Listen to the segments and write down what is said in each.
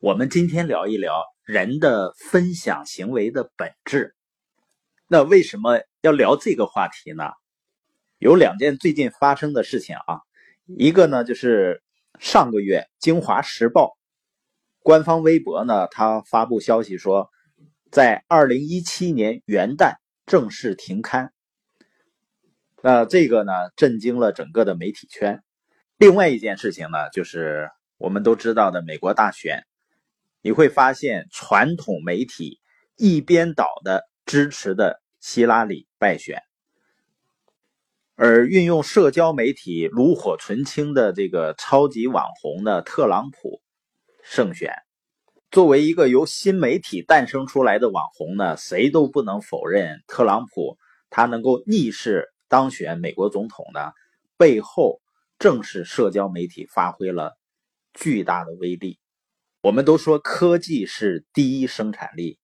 我们今天聊一聊人的分享行为的本质。那为什么要聊这个话题呢？有两件最近发生的事情啊，一个呢就是上个月《京华时报》官方微博呢，它发布消息说，在二零一七年元旦正式停刊。那这个呢，震惊了整个的媒体圈。另外一件事情呢，就是我们都知道的美国大选。你会发现，传统媒体一边倒的支持的希拉里败选，而运用社交媒体炉火纯青的这个超级网红的特朗普胜选。作为一个由新媒体诞生出来的网红呢，谁都不能否认特朗普他能够逆势当选美国总统呢，背后正是社交媒体发挥了巨大的威力。我们都说科技是第一生产力，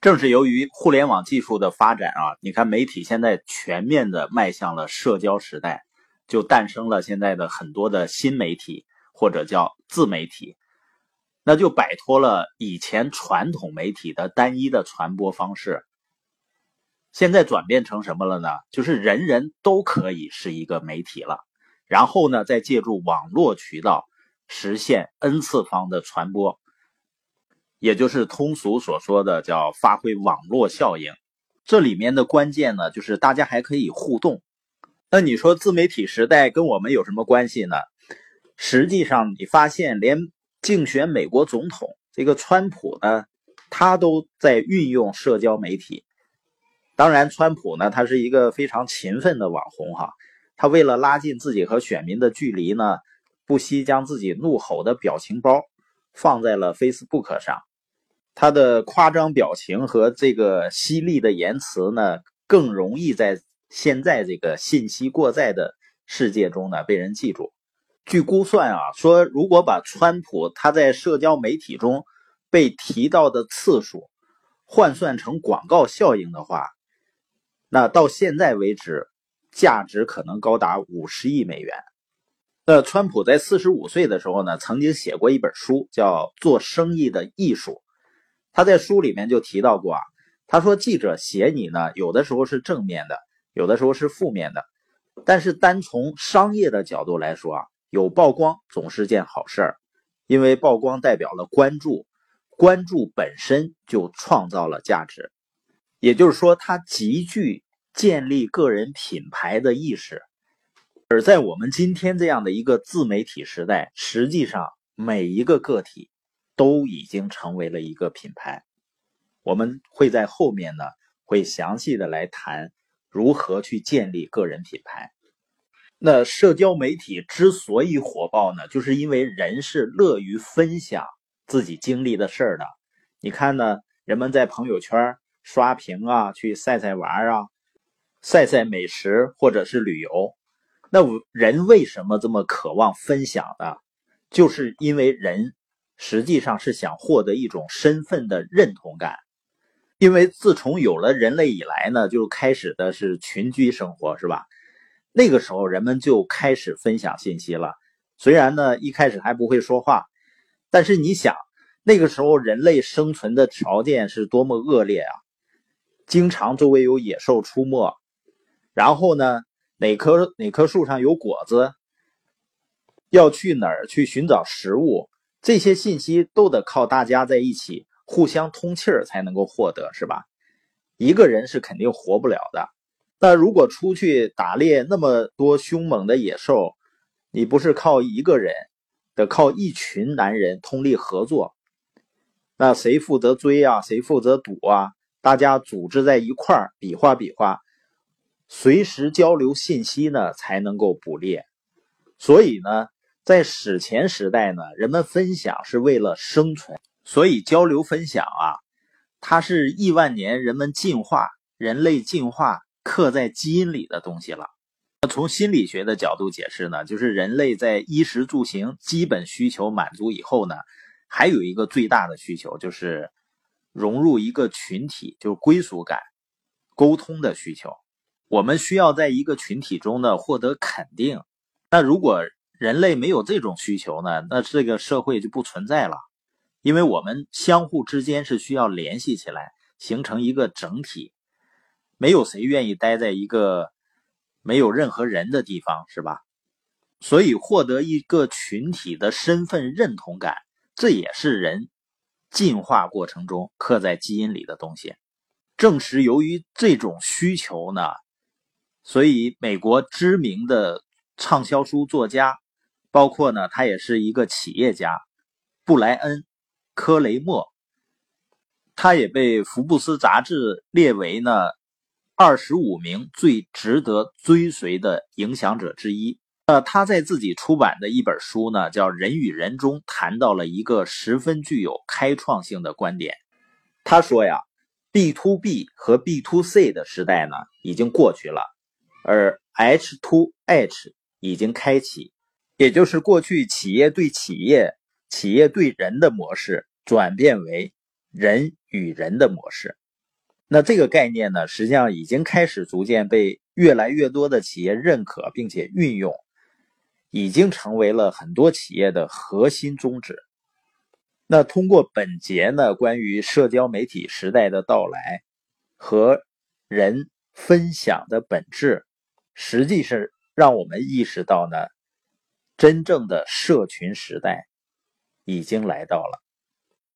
正是由于互联网技术的发展啊，你看媒体现在全面的迈向了社交时代，就诞生了现在的很多的新媒体或者叫自媒体，那就摆脱了以前传统媒体的单一的传播方式，现在转变成什么了呢？就是人人都可以是一个媒体了，然后呢，再借助网络渠道。实现 n 次方的传播，也就是通俗所说的叫发挥网络效应。这里面的关键呢，就是大家还可以互动。那你说自媒体时代跟我们有什么关系呢？实际上，你发现连竞选美国总统这个川普呢，他都在运用社交媒体。当然，川普呢，他是一个非常勤奋的网红哈，他为了拉近自己和选民的距离呢。不惜将自己怒吼的表情包放在了 Facebook 上，他的夸张表情和这个犀利的言辞呢，更容易在现在这个信息过载的世界中呢被人记住。据估算啊，说如果把川普他在社交媒体中被提到的次数换算成广告效应的话，那到现在为止，价值可能高达五十亿美元。那川普在四十五岁的时候呢，曾经写过一本书，叫《做生意的艺术》。他在书里面就提到过啊，他说记者写你呢，有的时候是正面的，有的时候是负面的。但是单从商业的角度来说啊，有曝光总是件好事儿，因为曝光代表了关注，关注本身就创造了价值。也就是说，他极具建立个人品牌的意识。而在我们今天这样的一个自媒体时代，实际上每一个个体都已经成为了一个品牌。我们会在后面呢，会详细的来谈如何去建立个人品牌。那社交媒体之所以火爆呢，就是因为人是乐于分享自己经历的事儿的。你看呢，人们在朋友圈刷屏啊，去晒晒娃啊，晒晒美食或者是旅游。那人为什么这么渴望分享呢？就是因为人实际上是想获得一种身份的认同感。因为自从有了人类以来呢，就开始的是群居生活，是吧？那个时候人们就开始分享信息了。虽然呢一开始还不会说话，但是你想，那个时候人类生存的条件是多么恶劣啊！经常周围有野兽出没，然后呢？哪棵哪棵树上有果子？要去哪儿去寻找食物？这些信息都得靠大家在一起互相通气儿才能够获得，是吧？一个人是肯定活不了的。那如果出去打猎，那么多凶猛的野兽，你不是靠一个人，得靠一群男人通力合作。那谁负责追啊？谁负责堵啊？大家组织在一块儿，比划比划。随时交流信息呢，才能够捕猎。所以呢，在史前时代呢，人们分享是为了生存。所以交流分享啊，它是亿万年人们进化、人类进化刻在基因里的东西了。从心理学的角度解释呢，就是人类在衣食住行基本需求满足以后呢，还有一个最大的需求就是融入一个群体，就是归属感、沟通的需求。我们需要在一个群体中呢获得肯定。那如果人类没有这种需求呢，那这个社会就不存在了。因为我们相互之间是需要联系起来，形成一个整体。没有谁愿意待在一个没有任何人的地方，是吧？所以获得一个群体的身份认同感，这也是人进化过程中刻在基因里的东西。正是由于这种需求呢，所以美国知名的畅销书作家，包括呢，他也是一个企业家，布莱恩·科雷默，他也被福布斯杂志列为呢二十五名最值得追随的影响者之一。呃，他在自己出版的一本书呢，叫《人与人》中谈到了一个十分具有开创性的观点。他说呀，B to B 和 B to C 的时代呢已经过去了，而 H to H 已经开启，也就是过去企业对企业、企业对人的模式转变为人与人的模式。那这个概念呢，实际上已经开始逐渐被越来越多的企业认可并且运用。已经成为了很多企业的核心宗旨。那通过本节呢，关于社交媒体时代的到来和人分享的本质，实际是让我们意识到呢，真正的社群时代已经来到了。